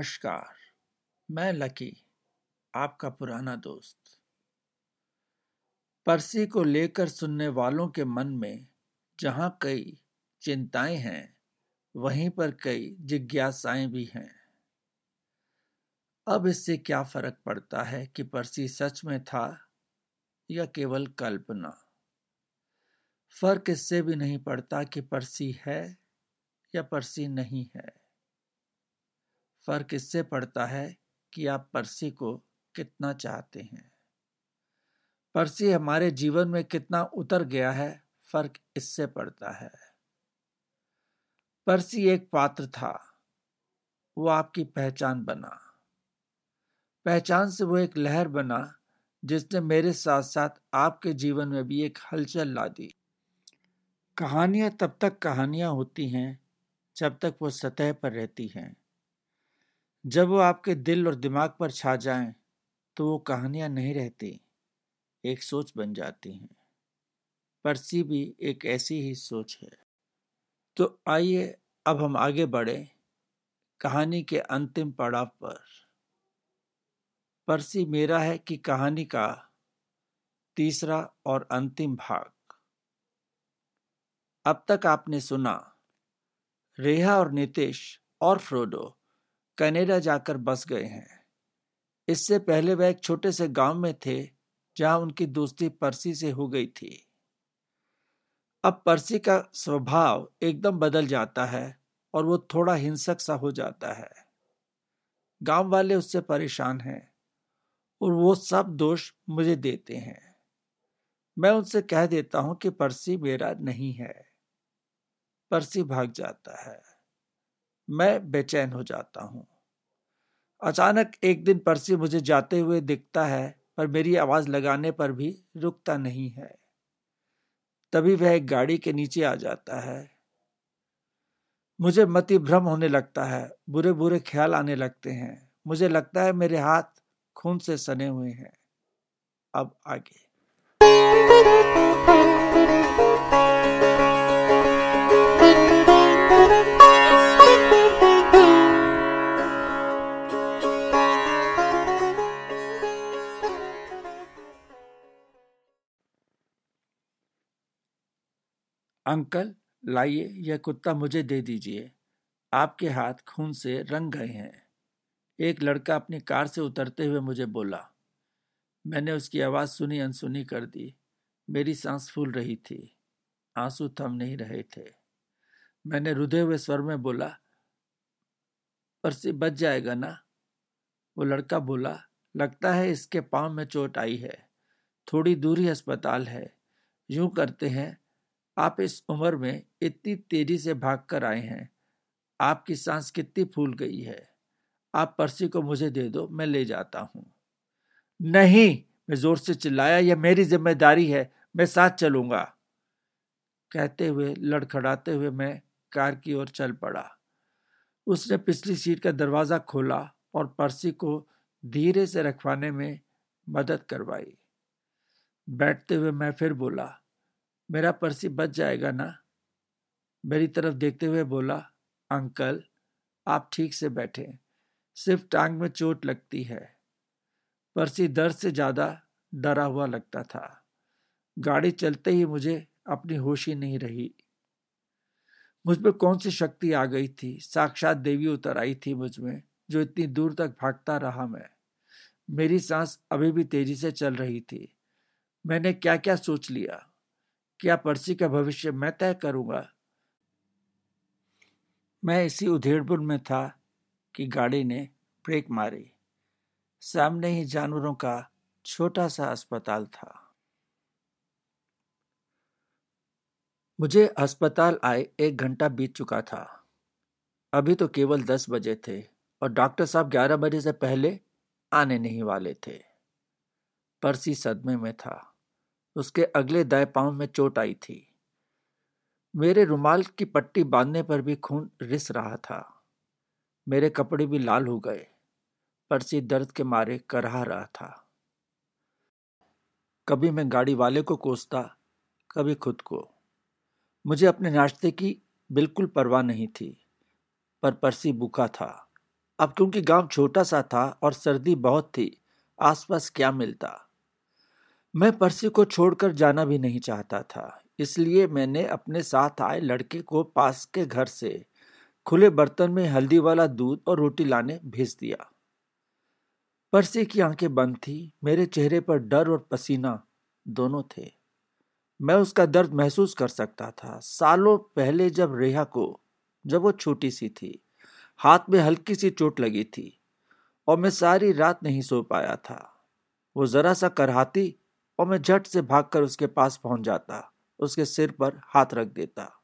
नमस्कार, मैं लकी, आपका पुराना दोस्त। परसी को लेकर सुनने वालों के मन में जहाँ कई चिंताएँ हैं, वहीं पर कई जिज्ञासाएँ भी हैं। अब इससे क्या फ़र्क पड़ता है कि परसी सच में था या केवल कल्पना? फ़र्क इससे भी नहीं पड़ता कि परसी है या परसी नहीं है। फ़र्क इससे पड़ता है कि आप परसी को कितना चाहते हैं। परसी हमारे जीवन में कितना उतर गया है, फ़र्क इससे पड़ता है। परसी एक पात्र था, वो आपकी पहचान बना। पहचान से वो एक लहर बना, जिसने मेरे साथ साथ आपके जीवन में भी एक हलचल ला दी। कहानियाँ तब तक कहानियाँ होती हैं, जब तक वो सतह पर रहती हैं। जब वो आपके दिल और दिमाग पर छा जाएँ, तो वो कहानियाँ नहीं रहती एक सोच बन जाती हैं। परसी भी एक ऐसी ही सोच है। तो आइए अब हम आगे बढ़े कहानी के अंतिम पड़ाव पर। परसी मेरा है कि कहानी का तीसरा और अंतिम भाग। अब तक आपने सुना रेहा और नितेश और फ्रोडो कनाडा जाकर बस गए हैं। इससे पहले वह एक छोटे से गाँव में थे, जहाँ उनकी दोस्ती परसी से हो गई थी। अब परसी का स्वभाव एकदम बदल जाता है और वो थोड़ा हिंसक सा हो जाता है। गाँव वाले उससे परेशान हैं और वो सब दोष मुझे देते हैं। मैं उनसे कह देता हूँ कि परसी मेरा नहीं है। परसी भाग जाता है। मैं बेचैन हो जाता हूँ। अचानक एक दिन परसी मुझे जाते हुए दिखता है, पर मेरी आवाज़ लगाने पर भी रुकता नहीं है। तभी वह एक गाड़ी के नीचे आ जाता है। मुझे मति भ्रम होने लगता है बुरे बुरे ख्याल आने लगते हैं। मुझे लगता है मेरे हाथ खून से सने हुए हैं। अब आगे। अंकल, लाइए, यह कुत्ता मुझे दे दीजिए। आपके हाथ खून से रंग गए हैं। एक लड़का अपनी कार से उतरते हुए मुझे बोला, मैंने उसकी आवाज़ सुनी, अनसुनी कर दी। मेरी सांस फूल रही थी। आँसू थम नहीं रहे थे। मैंने रुधे हुए स्वर में बोला, पर से बच जाएगा ना? वो लड़का बोला, लगता है इसके पाँव में चोट आई है। थोड़ी दूरी अस्पताल है। यूँ करते हैं आप इस उम्र में इतनी तेज़ी से भाग कर आए हैं। आपकी सांस कितनी फूल गई है। आप पर्सी को मुझे दे दो, मैं ले जाता हूँ। नहीं, मैं ज़ोर से चिल्लाया, यह मेरी ज़िम्मेदारी है, मैं साथ चलूँगा। कहते हुए, लड़खड़ाते हुए मैं कार की ओर चल पड़ा। उसने पिछली सीट का दरवाज़ा खोला और पर्सी को धीरे से रखवाने में मदद करवाई। बैठते हुए मैं फिर बोला मेरा पर्सी बच जाएगा ना? मेरी तरफ़ देखते हुए बोला, अंकल, आप ठीक से बैठे सिर्फ़ टांग में चोट लगती है। पर्सी दर्द से ज़्यादा डरा हुआ लगता था। गाड़ी चलते ही मुझे अपनी होश ही नहीं रही। मुझ पर कौन सी शक्ति आ गई थी? साक्षात देवी उतर आई थी मुझमें, जो इतनी दूर तक भागता रहा मैं। मेरी सांस अभी भी तेज़ी से चल रही थी। मैंने क्या क्या सोच लिया? क्या पर्सी का भविष्य मैं तय करूँगा? मैं इसी उधेड़पुर में था कि गाड़ी ने ब्रेक मारी। सामने ही जानवरों का छोटा सा अस्पताल था। मुझे अस्पताल आए एक घंटा बीत चुका था। अभी तो केवल दस बजे थे और डॉक्टर साहब ग्यारह बजे से पहले आने नहीं वाले थे। परसी सदमे में था। उसके अगले दाएँ पाँव में चोट आई थी। मेरे रुमाल की पट्टी बांधने पर भी खून रिस रहा था। मेरे कपड़े भी लाल हो गए। परसी दर्द के मारे करहा रहा था। कभी मैं गाड़ी वाले को कोसता, कभी खुद को। मुझे अपने नाश्ते की बिल्कुल परवाह नहीं थी, पर परसी भूखा था। अब क्योंकि गाँव छोटा सा था और सर्दी बहुत थी, आसपास क्या मिलता? मैं पर्सी को छोड़कर जाना भी नहीं चाहता था, इसलिए मैंने अपने साथ आए लड़के को पास के घर से खुले बर्तन में हल्दी वाला दूध और रोटी लाने भेज दिया। पर्सी की आँखें बंद थी, मेरे चेहरे पर डर और पसीना दोनों थे। मैं उसका दर्द महसूस कर सकता था। सालों पहले जब रेहा को, जब वो छोटी सी थी, हाथ में हल्की सी चोट लगी थी और मैं सारी रात नहीं सो पाया था। वो जरा सा करहाती और मैं झट से भागकर उसके पास पहुँच जाता, उसके सिर पर हाथ रख देता।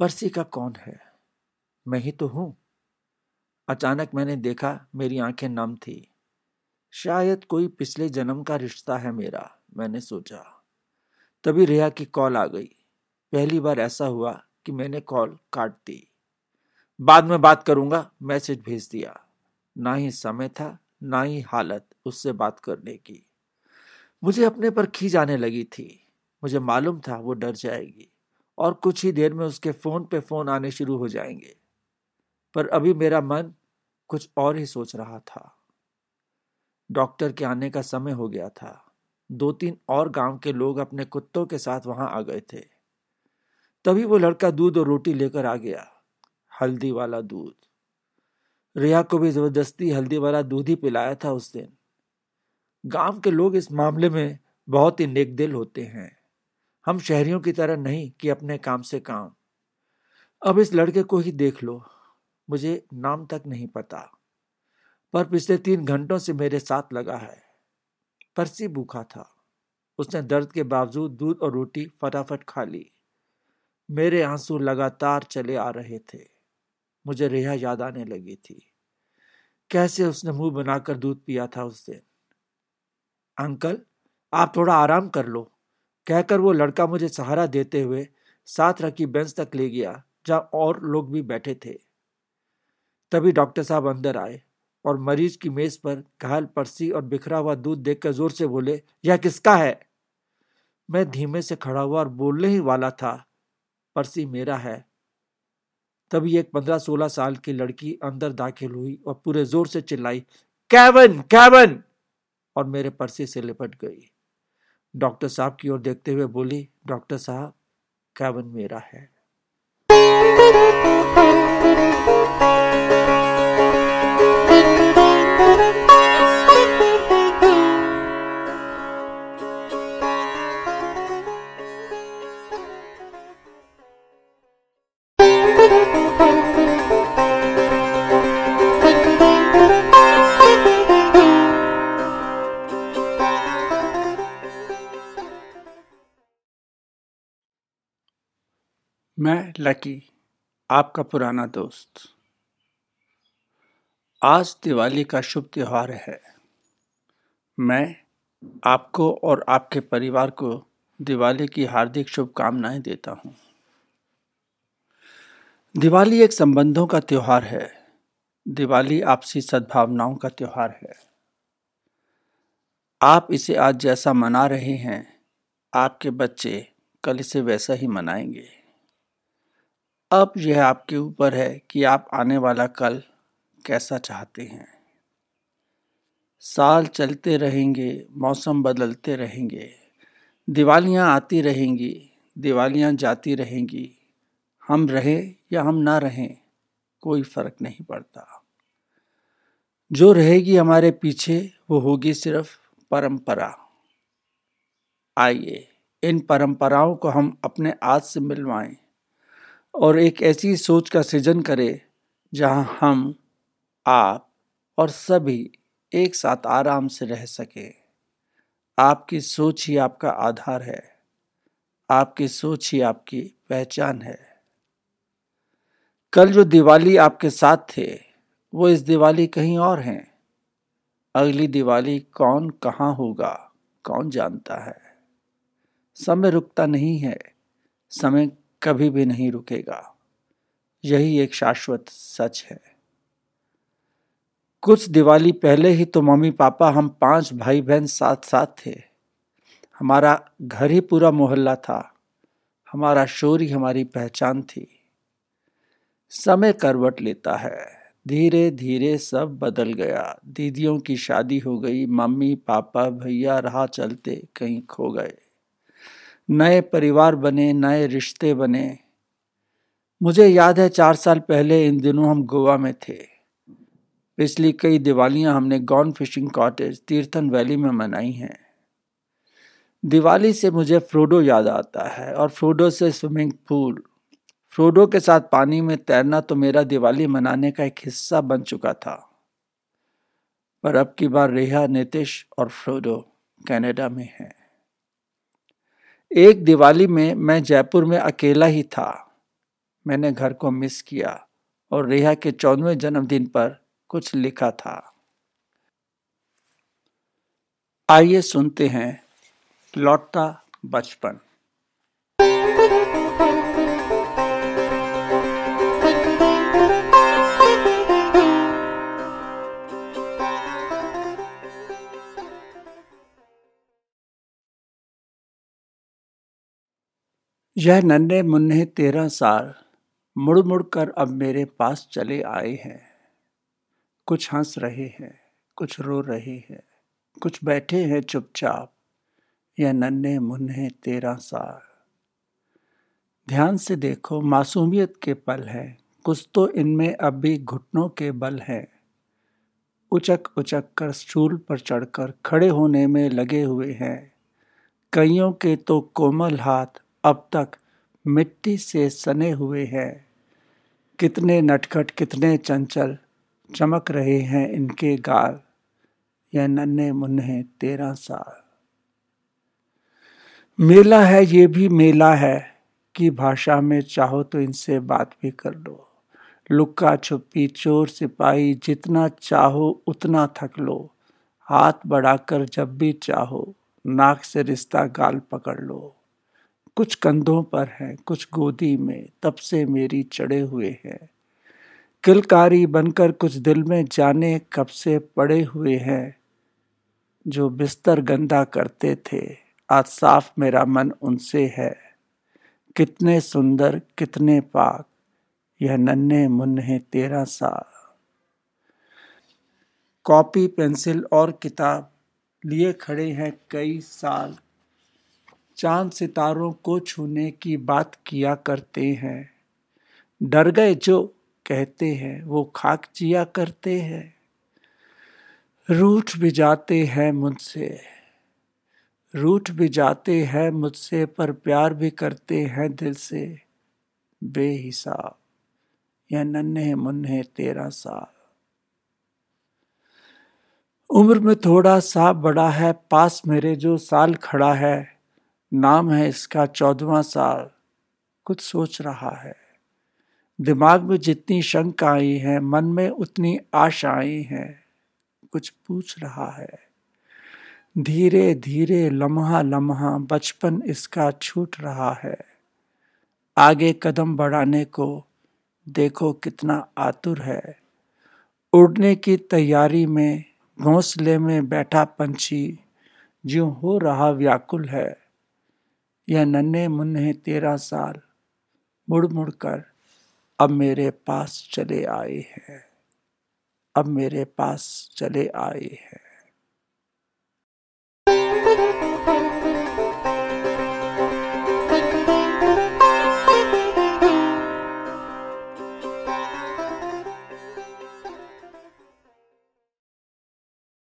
परसी का कौन है? मैं ही तो हूँ। अचानक मैंने देखा मेरी आँखें नम थी। शायद कोई पिछले जन्म का रिश्ता है मेरा, मैंने सोचा। तभी रेहा की कॉल आ गई। पहली बार ऐसा हुआ कि मैंने कॉल काट दी। बाद में बात करूँगा, मैसेज भेज दिया। ना ही समय था, ना ही हालत उससे बात करने की। मुझे अपने पर खींच आने लगी थी। मुझे मालूम था वो डर जाएगी और कुछ ही देर में उसके फ़ोन पे फ़ोन आने शुरू हो जाएँगे। पर अभी मेरा मन कुछ और ही सोच रहा था। डॉक्टर के आने का समय हो गया था। दो तीन और गाँव के लोग अपने कुत्तों के साथ वहाँ आ गए थे। तभी वो लड़का दूध और रोटी लेकर आ गया, हल्दी वाला दूध। रिया को भी ज़बरदस्ती हल्दी वाला दूध ही पिलाया था उस दिन। गाँव के लोग इस मामले में बहुत ही नेकदिल होते हैं। हम शहरियों की तरह नहीं कि अपने काम से काम। अब इस लड़के को ही देख लो। मुझे नाम तक नहीं पता। पर पिछले तीन घंटों से मेरे साथ लगा है। परसी भूखा था। उसने दर्द के बावजूद दूध और रोटी फटाफट खा ली। मेरे आँसू लगातार चले आ रहे थे। मुझे रेहा याद आने लगी थी। कैसे उसने मुँह बनाकर दूध पिया था उस दिन? अंकल, आप थोड़ा आराम कर लो। कहकर वो लड़का मुझे सहारा देते हुए साथ रखी बेंच तक ले गया, जहाँ और लोग भी बैठे थे। तभी डॉक्टर साहब अंदर आए और मरीज़ की मेज पर घायल परसी और बिखरा हुआ दूध देखकर ज़ोर से बोले, यह किसका है? मैं धीमे से खड़ा हुआ और बोलने ही वाला था परसी मेरा है। तभी एक पंद्रह सोलह साल की लड़की अंदर दाखिल हुई और पूरे ज़ोर से चिल्लाई, कैवन कैवन! और मेरे पर्सी से लिपट गई। डॉक्टर साहब की ओर देखते हुए बोली, डॉक्टर साहब, कैबिन मेरा है। लकी, आपका पुराना दोस्त। आज दिवाली का शुभ त्यौहार है। मैं आपको और आपके परिवार को दिवाली की हार्दिक शुभकामनाएँ देता हूँ। दिवाली एक संबंधों का त्यौहार है। दिवाली आपसी सद्भावनाओं का त्यौहार है। आप इसे आज जैसा मना रहे हैं, आपके बच्चे कल इसे वैसा ही मनाएँगे। अब यह आपके ऊपर है कि आप आने वाला कल कैसा चाहते हैं। साल चलते रहेंगे, मौसम बदलते रहेंगे, दिवालियाँ आती रहेंगी, दिवालियाँ जाती रहेंगी। हम रहें या हम ना रहें, कोई फ़र्क नहीं पड़ता। जो रहेगी हमारे पीछे, वो होगी सिर्फ़ परंपरा। आइए, इन परंपराओं को हम अपने आज से मिलवाएँ। और एक ऐसी सोच का सृजन करे, जहाँ हम, आप और सभी एक साथ आराम से रह सके। आपकी सोच ही आपका आधार है। आपकी सोच ही आपकी पहचान है। कल जो दिवाली आपके साथ थे, वो इस दिवाली कहीं और हैं। अगली दिवाली कौन कहाँ होगा, कौन जानता है। समय रुकता नहीं है। समय कभी भी नहीं रुकेगा। यही एक शाश्वत सच है। कुछ दिवाली पहले ही तो मम्मी पापा हम पाँच भाई बहन साथ साथ थे। हमारा घर ही पूरा मोहल्ला था। हमारा शोर ही हमारी पहचान थी। समय करवट लेता है। धीरे धीरे सब बदल गया। दीदियों की शादी हो गई। मम्मी, पापा, भैया राह चलते कहीं खो गए। नए परिवार बने, नए रिश्ते बने। मुझे याद है चार साल पहले इन दिनों हम गोवा में थे। पिछली कई दिवालियाँ हमने gone fishing cottage, Tirthan valley में मनाई हैं। दिवाली से मुझे फ्रोडो याद आता है और फ्रोडो से स्विमिंग पूल। फ्रोडो के साथ पानी में तैरना तो मेरा दिवाली मनाने का एक हिस्सा बन चुका था। पर अब की बार रेहा, नितिश और फ्रोडो कनाडा में हैं। एक दिवाली में मैं जयपुर में अकेला ही था। मैंने घर को मिस किया और रेहा के चौदवें जन्मदिन पर कुछ लिखा था। आइए सुनते हैं लौटता बचपन। यह नन्हे मुन्ने तेरह साल मुड़ मुड़ कर अब मेरे पास चले आए हैं। कुछ हंस रहे हैं, कुछ रो रहे हैं, कुछ बैठे हैं चुपचाप यह नन्हे मुन्ने तेरह साल ध्यान से देखो, मासूमियत के पल है, कुछ तो इनमें अब भी घुटनों के बल है। उचक उचक कर स्टूल पर चढ़कर खड़े होने में लगे हुए हैं। कईयों के तो कोमल हाथ अब तक मिट्टी से सने हुए हैं। कितने नटखट, कितने चंचल चमक रहे हैं इनके गाल। यह नन्हे मुन्ने तेरह साल। मेला है, ये भी मेला है कि भाषा में चाहो तो इनसे बात भी कर लो। लुक्का छुपी, चोर सिपाही, जितना चाहो उतना थक लो। हाथ बढ़ाकर जब भी चाहो, नाक से रिश्ता गाल पकड़ लो। कुछ कंधों पर है, कुछ गोदी में, तब से मेरी चढ़े हुए हैं। किलकारी बनकर कुछ दिल में जाने कब से पड़े हुए हैं, जो बिस्तर गंदा करते थे। आज साफ़ मेरा मन उनसे है। कितने सुंदर, कितने पाक, यह नन्हे मुन्ने तेरा साल कॉपी, पेंसिल और किताब लिए खड़े हैं कई साल चाँद सितारों को छूने की बात किया करते हैं। डर गए जो कहते हैं, वो खाक जिया करते हैं। रूठ भी जाते हैं मुझसे, रूठ भी जाते हैं मुझसे, पर प्यार भी करते हैं दिल से। बेहिसाब या नन्हे मुन्ने तेरा साल। उम्र में थोड़ा सा बड़ा है, पास मेरे जो साल खड़ा है। नाम है इसका चौदवा साल। कुछ सोच रहा है। दिमाग में जितनी शंकाएँ हैं, मन में उतनी आशाएँ हैं। कुछ पूछ रहा है। धीरे धीरे, लम्हा लम्हा, बचपन इसका छूट रहा है। आगे कदम बढ़ाने को देखो कितना आतुर है। उड़ने की तैयारी में, घोंसले में बैठा पंछी जो हो रहा व्याकुल है। यह नन्हे मुन्ने तेरह साल मुड़ मुड़ कर अब मेरे पास चले आए हैं। अब मेरे पास चले आए हैं।